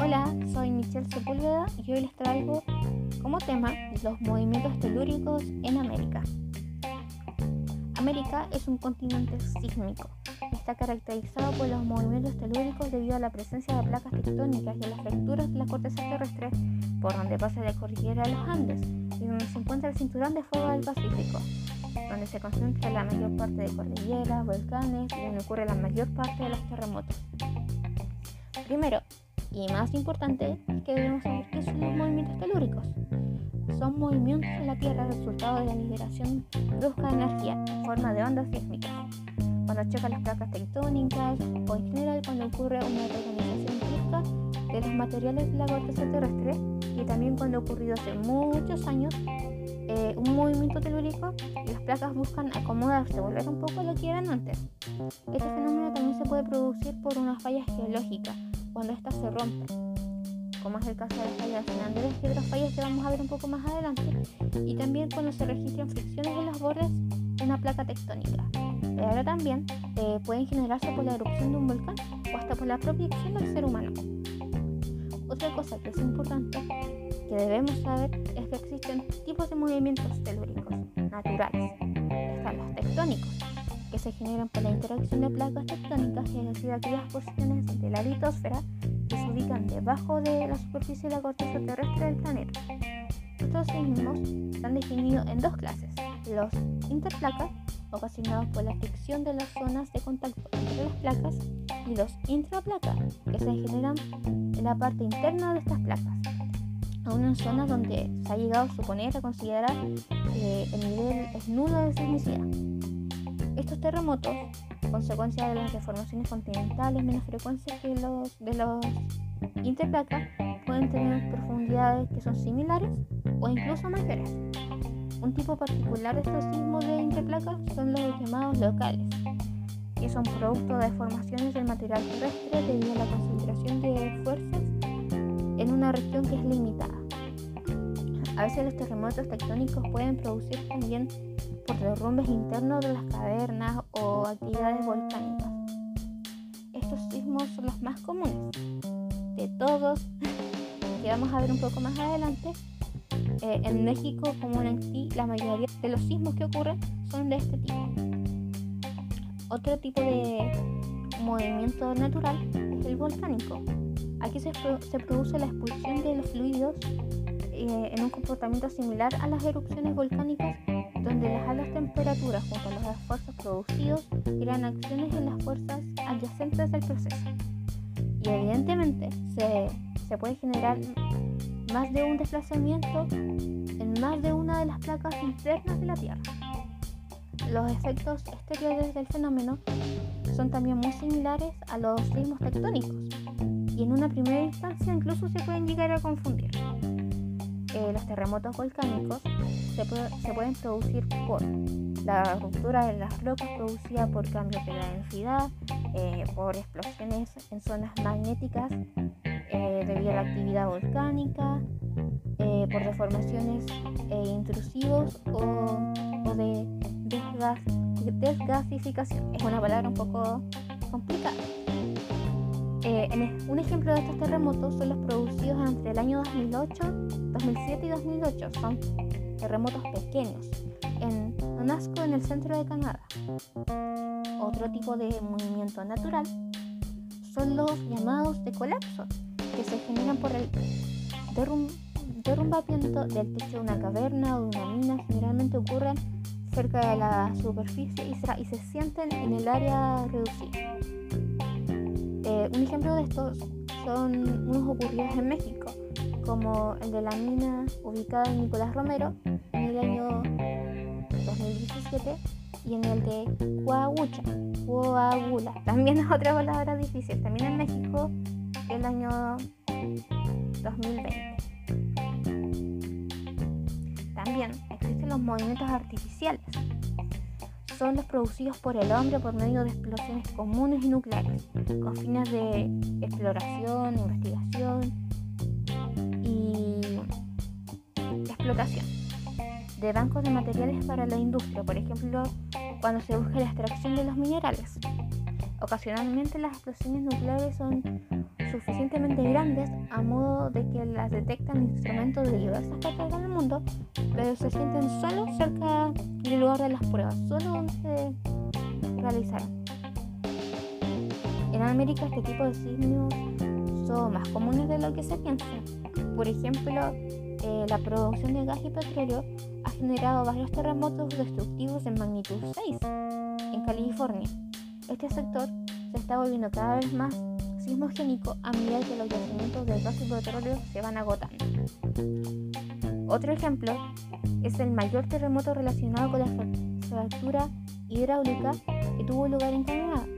Hola, soy Michelle Sepúlveda y hoy les traigo como tema los movimientos telúricos en América. América es un continente sísmico. Está caracterizado por los movimientos telúricos debido a la presencia de placas tectónicas y a las fracturas de la corteza terrestre por donde pasa la cordillera de los Andes y donde se encuentra el cinturón de fuego del Pacífico, donde se concentra la mayor parte de cordilleras, volcanes y donde ocurre la mayor parte de los terremotos. Primero, y más importante, es que debemos saber qué son los movimientos telúricos. Son movimientos en la Tierra resultado de la liberación brusca de energía en forma de ondas sísmicas, cuando chocan las placas tectónicas o en general cuando ocurre una reorganización brusca de los materiales de la corteza terrestre y también cuando ocurrido hace muchos años eh, un movimiento telúrico placas buscan acomodarse, volver un poco lo que eran antes. Este fenómeno también se puede producir por una falla geológica, cuando ésta se rompe, como es el caso de la falla de San Andrés y otras fallas que vamos a ver un poco más adelante, y también cuando se registran fricciones en los bordes de una placa tectónica. Pero ahora también eh, pueden generarse por la erupción de un volcán o hasta por la propia acción del ser humano. Otra cosa que es importante que debemos saber es que existen tipos de movimientos telúricos naturales. Están los tectónicos, que se generan por la interacción de placas tectónicas, es decir, aquellas porciones de la litosfera que se ubican debajo de la superficie de la corteza terrestre del planeta. Estos sismos están definidos en dos clases, los interplacas, ocasionados por la fricción de las zonas de contacto entre las placas, y los intraplacas, que se generan en la parte interna de estas placas, a una zona donde se ha llegado a suponer a considerar que el nivel es nulo de sismicidad. Estos terremotos, consecuencia de las deformaciones continentales menos frecuentes que los de los interplacas, pueden tener profundidades que son similares o incluso mayores. Un tipo particular de estos sismos de interplacas son los llamados locales, que son producto de deformaciones del material terrestre debido a la concentración de fuerzas en una región que es limitada. A veces los terremotos tectónicos pueden producir también por derrumbes internos de las cavernas o actividades volcánicas. Estos sismos son los más comunes de todos, que vamos a ver un poco más adelante. Eh, en México, como en Haití, la mayoría de los sismos que ocurren son de este tipo. Otro tipo de movimiento natural es el volcánico. Aquí se, produce la expulsión de los fluidos eh, en un comportamiento similar a las erupciones volcánicas, donde las altas temperaturas junto a los esfuerzos producidos crean acciones en las fuerzas adyacentes del proceso. Y evidentemente se, se puede generar más de un desplazamiento en más de una de las placas internas de la Tierra. Los efectos exteriores del fenómeno son también muy similares a los sismos tectónicos y en una primera instancia incluso se pueden llegar a confundir. Eh, los terremotos volcánicos se, pueden producir por la ruptura de las rocas producida por cambios de la densidad, eh, por explosiones en zonas magnéticas eh, debido a la actividad volcánica, por deformaciones intrusivos o, de desgas, desgasificación. Es una palabra un poco complicada. Eh, un ejemplo de estos terremotos son los producidos entre el año 2008, 2007 y 2008. Son terremotos pequeños en Onasco, en el centro de Canadá. Otro tipo de movimiento natural son los llamados de colapso, que se generan por el derrumbamiento del techo de una caverna o de una mina. Generalmente ocurren cerca de la superficie y y se sienten en el área reducida. Eh, un ejemplo de estos son unos ocurridos en México, como el de la mina ubicada en Nicolás Romero en el año 2017 y en el de Coahucha, Coagula, también es otra palabra difícil, también en México el año 2020. También existen los movimientos artificiales, son los producidos por el hombre por medio de explosiones comunes y nucleares, con fines de exploración, investigación y explotación de bancos de materiales para la industria, por ejemplo, cuando se busca la extracción de los minerales, Ocasionalmente las explosiones nucleares son suficientemente grandes a modo de que las detectan instrumentos de diversas partes del mundo, pero se sienten solo cerca del lugar de las pruebas, solo donde se realizaron. En América este tipo de sismos son más comunes de lo que se piensa. Por ejemplo, eh, la producción de gas y petróleo ha generado varios terremotos destructivos en magnitud 6 en California. Este sector se está volviendo cada vez más sismogénico a medida que los yacimientos de gas y petróleo se van agotando. Otro ejemplo es el mayor terremoto relacionado con la fractura hidráulica que tuvo lugar en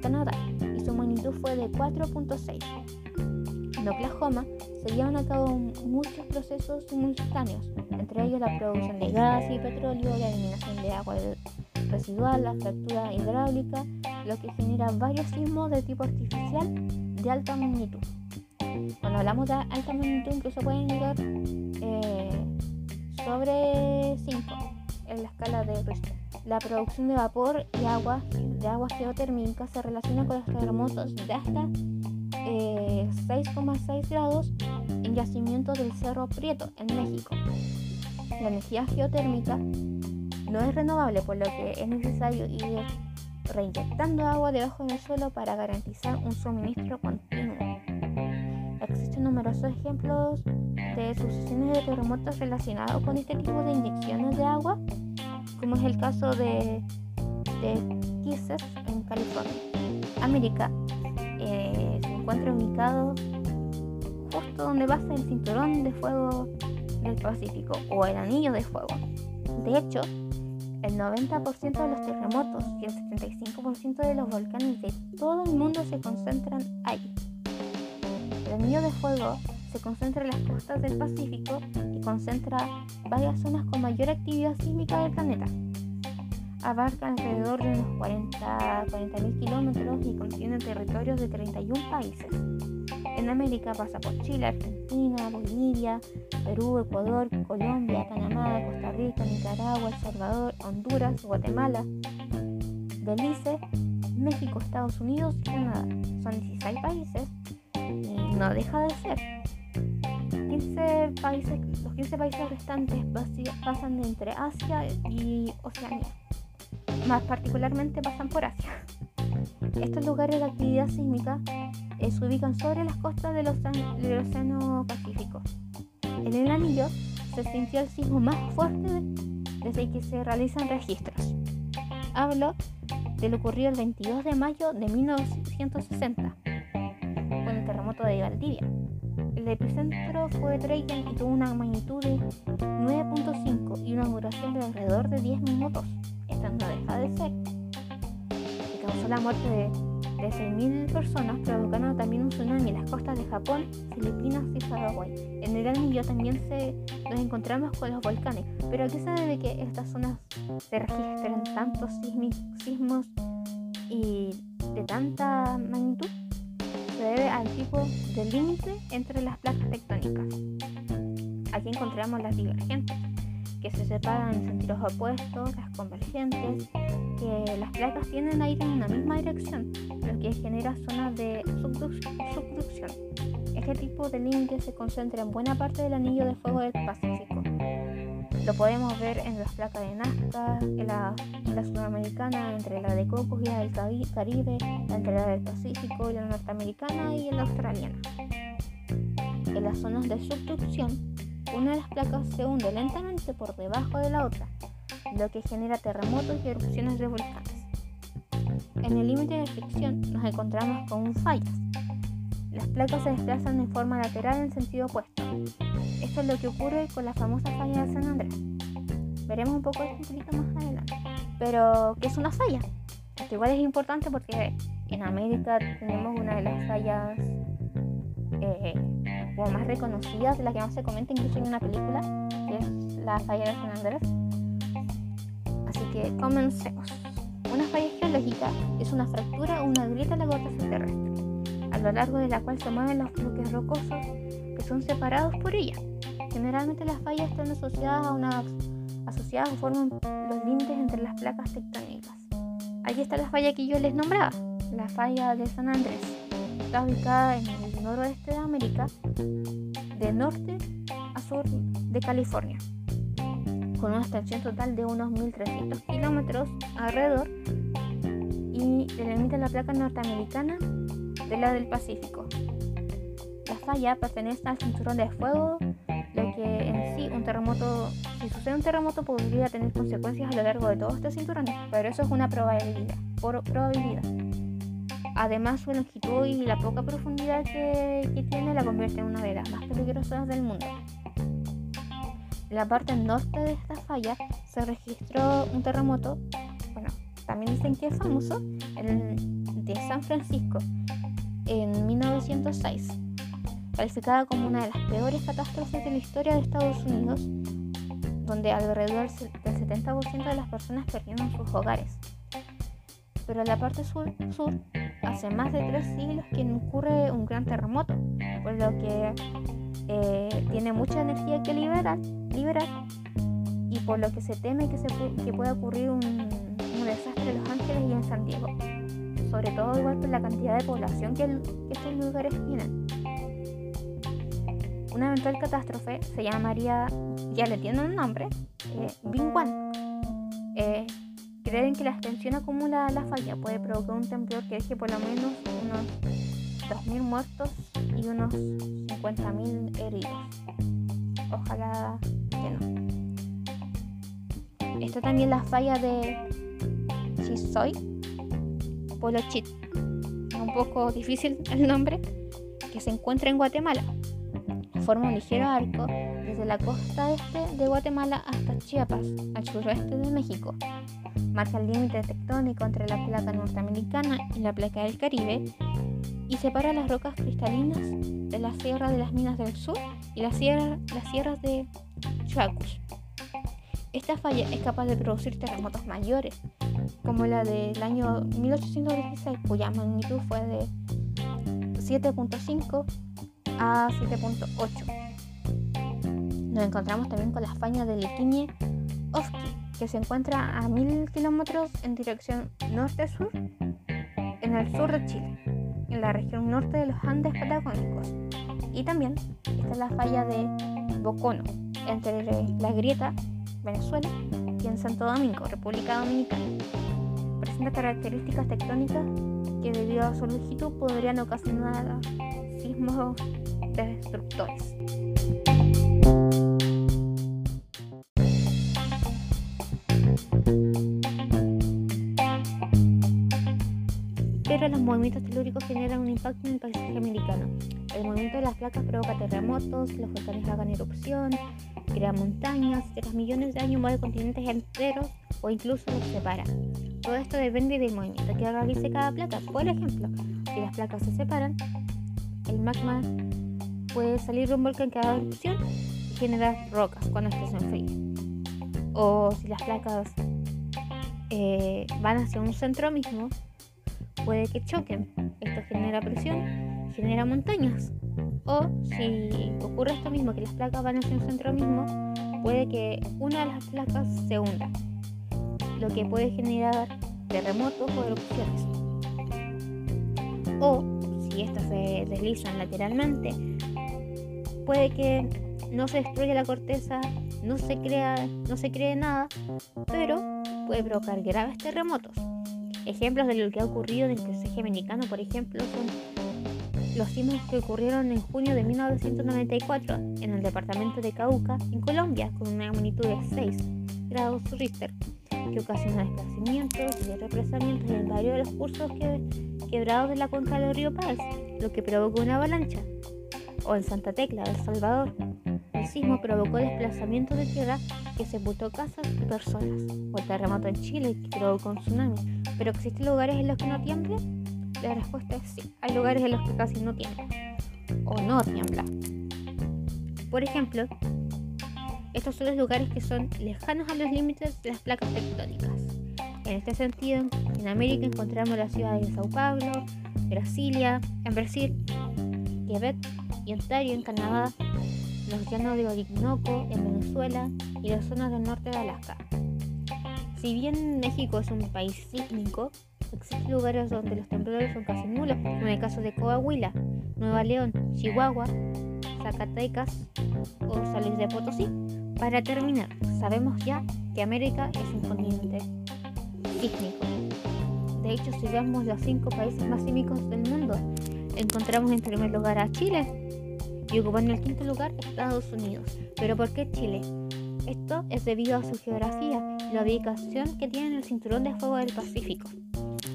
Canadá y su magnitud fue de 4.6. En Oklahoma se llevan a cabo muchos procesos simultáneos, entre ellos la producción de gas y petróleo, la eliminación de agua residual, la fractura hidráulica, lo que genera varios sismos de tipo artificial de alta magnitud. Cuando hablamos de alta magnitud, incluso pueden llegar eh, sobre 5 en la escala de Richter. La producción de vapor y agua, de agua geotérmica se relaciona con los terremotos de hasta 6,6 eh, grados en yacimientos del Cerro Prieto, en México. La energía geotérmica no es renovable, por lo que es necesario ir reinyectando agua debajo del suelo para garantizar un suministro continuo. Existen numerosos ejemplos de sucesiones de terremotos relacionados con este tipo de inyecciones de agua, como es el caso de, de Kisses en California. América eh, se encuentra ubicado justo donde pasa el cinturón de fuego del Pacífico o el anillo de fuego. De hecho, el 90% de los terremotos y el 75% de los volcanes de todo el mundo se concentran ahí. El anillo de fuego se concentra en las costas del Pacífico y concentra varias zonas con mayor actividad sísmica del planeta. Abarca alrededor de unos 40.000 kilómetros y contiene territorios de 31 países. En América pasa por Chile, Argentina, Bolivia, Perú, Ecuador, Colombia, Panamá, Costa Rica, Nicaragua, El Salvador, Honduras, Guatemala, Belice, México, Estados Unidos y Canadá. Son 16 países y no deja de ser. 15 países, los 15 países restantes pasan entre Asia y Oceanía. Más particularmente pasan por Asia. Estos lugares de actividad sísmica eh, se ubican sobre las costas del océano, Pacífico. En el anillo se sintió el sismo más fuerte desde que se realizan registros. Hablo de lo ocurrido el 22 de mayo de 1960, con el terremoto de Valdivia. El epicentro fue Dresden y tuvo una magnitud de 9.5 y una duración de alrededor de 10 minutos. Esta no deja de ser. Y causó la muerte de de 6.000 personas, provocando también un tsunami en las costas de Japón, Filipinas y Paraguay. En el anillo también se, nos encontramos con los volcanes, pero ¿a qué se debe que estas zonas se registren tantos sismos y de tanta magnitud? Se debe al tipo de límite entre las placas tectónicas. Aquí encontramos las divergentes, que se separan en sentidos opuestos, las convergentes, que las placas tienden a ir en una misma dirección, lo que genera zonas de subducción. Este tipo de límite se concentra en buena parte del anillo de fuego del Pacífico. Lo podemos ver en las placas de Nazca, en la, sudamericana, entre la de Cocos y la del Caribe, entre la del Pacífico y la norteamericana y la australiana. En las zonas de subducción, una de las placas se hunde lentamente por debajo de la otra, lo que genera terremotos y erupciones de volcanes. En el límite de fricción nos encontramos con fallas. Las placas se desplazan de forma lateral en sentido opuesto. Esto es lo que ocurre con la famosa falla de San Andrés. Veremos un poco esto un poquito más adelante. Pero, ¿qué es una falla? Esto igual es importante porque en América tenemos una de las fallas eh, más reconocidas, la que más se comenta incluso en una película, que es la falla de San Andrés. Así que comencemos. Una falla es una fractura o una grieta en la corteza terrestre, a lo largo de la cual se mueven los bloques rocosos que son separados por ella. Generalmente las fallas están asociadas a una asociadas o forman los límites entre las placas tectónicas. Aquí está la falla que yo les nombraba, la falla de San Andrés. Está ubicada en el noroeste de América, de norte a sur de California, con una extensión total de unos 1.300 kilómetros alrededor y delimita la placa norteamericana de la del Pacífico. La falla pertenece al cinturón de fuego, lo que en sí un terremoto, si sucede un terremoto podría tener consecuencias a lo largo de todos estos cinturones, pero eso es una probabilidad. Por probabilidad. Además, su longitud y la poca profundidad que, que tiene la convierte en una de las más peligrosas del mundo. La parte norte de esta falla se registró un terremoto, también dicen que es famoso, el de San Francisco en 1906, calificada como una de las peores catástrofes de la historia de Estados Unidos, donde alrededor del 70% de las personas perdieron sus hogares. Pero en la parte sur, sur hace más de tres siglos que ocurre un gran terremoto, por lo que eh, tiene mucha energía que liberar, liberar y por lo que se teme que, se que pueda ocurrir un, desastre en Los Ángeles y en San Diego, sobre todo igual por la cantidad de población que, estos lugares tienen. Una eventual catástrofe se llamaría, ya le tiene un nombre, eh, Bing eh, creen que la extensión acumulada de la falla puede provocar un temblor que deje por lo menos unos 2.000 muertos y unos 50.000 heridos. Ojalá que no. Está también la falla de Chisoy, Polo Chit, un poco difícil el nombre, que se encuentra en Guatemala. Forma un ligero arco desde la costa este de Guatemala hasta Chiapas, al suroeste de México. Marca el límite tectónico entre la placa norteamericana y la placa del Caribe y separa las rocas cristalinas de la Sierra de las Minas del Sur y las sierras de Chuacus. Esta falla es capaz de producir terremotos mayores, como la del año 1816, cuya magnitud fue de 7.5 a 7.8. Nos encontramos también con la falla de Liquiñe Oski, que se encuentra a 1000 kilómetros en dirección norte-sur en el sur de Chile, en la región norte de los Andes patagónicos. Y también está la falla de Bocono, entre la grieta Venezuela en Santo Domingo, República Dominicana. Presenta características tectónicas que debido a su longitud podrían ocasionar sismos destructores. Pero los movimientos telúricos generan un impacto en el paisaje americano. El movimiento de las placas provoca terremotos, los volcanes hagan erupción, crea montañas, tras millones de años mueve continentes enteros o incluso los separa. Todo esto depende del movimiento que realice cada placa. Por ejemplo, si las placas se separan, el magma puede salir de un volcán que haga erupción y generar rocas cuando esto se enfríe. O si las placas eh, van hacia un centro mismo, puede que choquen. Esto genera presión, genera montañas. O si ocurre esto mismo, que las placas van hacia un centro mismo, puede que una de las placas se hunda, lo que puede generar terremotos o erupciones. O si estas se deslizan lateralmente, puede que no se destruya la corteza, no se crea, no se cree nada, pero puede provocar graves terremotos. Ejemplos de lo que ha ocurrido en el paisaje americano, por ejemplo, son los sismos que ocurrieron en junio de 1994 en el departamento de Cauca, en Colombia, con una magnitud de 6 grados Richter, que ocasionó desplazamientos y represamientos en varios de los cursos quebrados de la cuenca del río Paz, lo que provocó una avalancha. O en Santa Tecla, El Salvador, el sismo provocó desplazamiento de tierra que sepultó casas y personas. O el terremoto en Chile, que provocó un tsunami. ¿Pero existen lugares en los que no tiembla? La respuesta es sí. Hay lugares en los que casi no tiembla. O no tiembla. Por ejemplo, estos son los lugares que son lejanos a los límites de las placas tectónicas. En este sentido, en América encontramos las ciudades de Sao Paulo, Brasilia, en Brasil, Quebec y Ontario en Canadá, los llanos de Orinoco en Venezuela y las zonas del norte de Alaska. Si bien México es un país sísmico, Existen lugares donde los temblores son casi nulos, como en el caso de Coahuila, Nueva León, Chihuahua, Zacatecas o San de Potosí. Para terminar, sabemos ya que América es un continente sísmico. De hecho, si vemos los cinco países más sísmicos del mundo, encontramos en primer lugar a Chile y ocupando el quinto lugar Estados Unidos. ¿Pero por qué Chile? Esto es debido a su geografía la ubicación que tiene en el cinturón de fuego del Pacífico.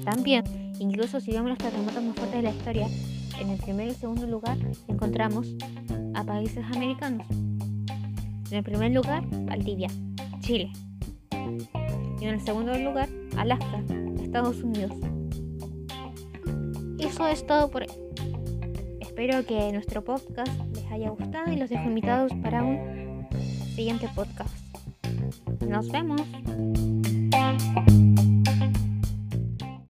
También, incluso si vemos los terremotos más fuertes de la historia, en el primer y segundo lugar encontramos a países americanos. En el primer lugar, Valdivia, Chile. Y en el segundo lugar, Alaska, Estados Unidos. Eso es todo por hoy. Espero que nuestro podcast les haya gustado y los dejo invitados para un siguiente podcast. Nos vemos.